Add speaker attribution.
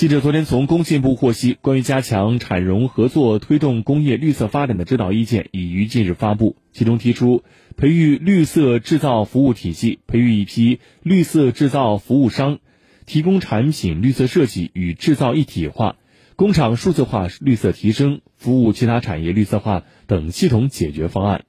Speaker 1: 记者昨天从工信部获悉关于加强产融合作推动工业绿色发展的指导意见已于近日发布。其中提出培育绿色制造服务体系培育一批绿色制造服务商提供产品绿色设计与制造一体化工厂数字化绿色提升服务其他产业绿色化等系统解决方案。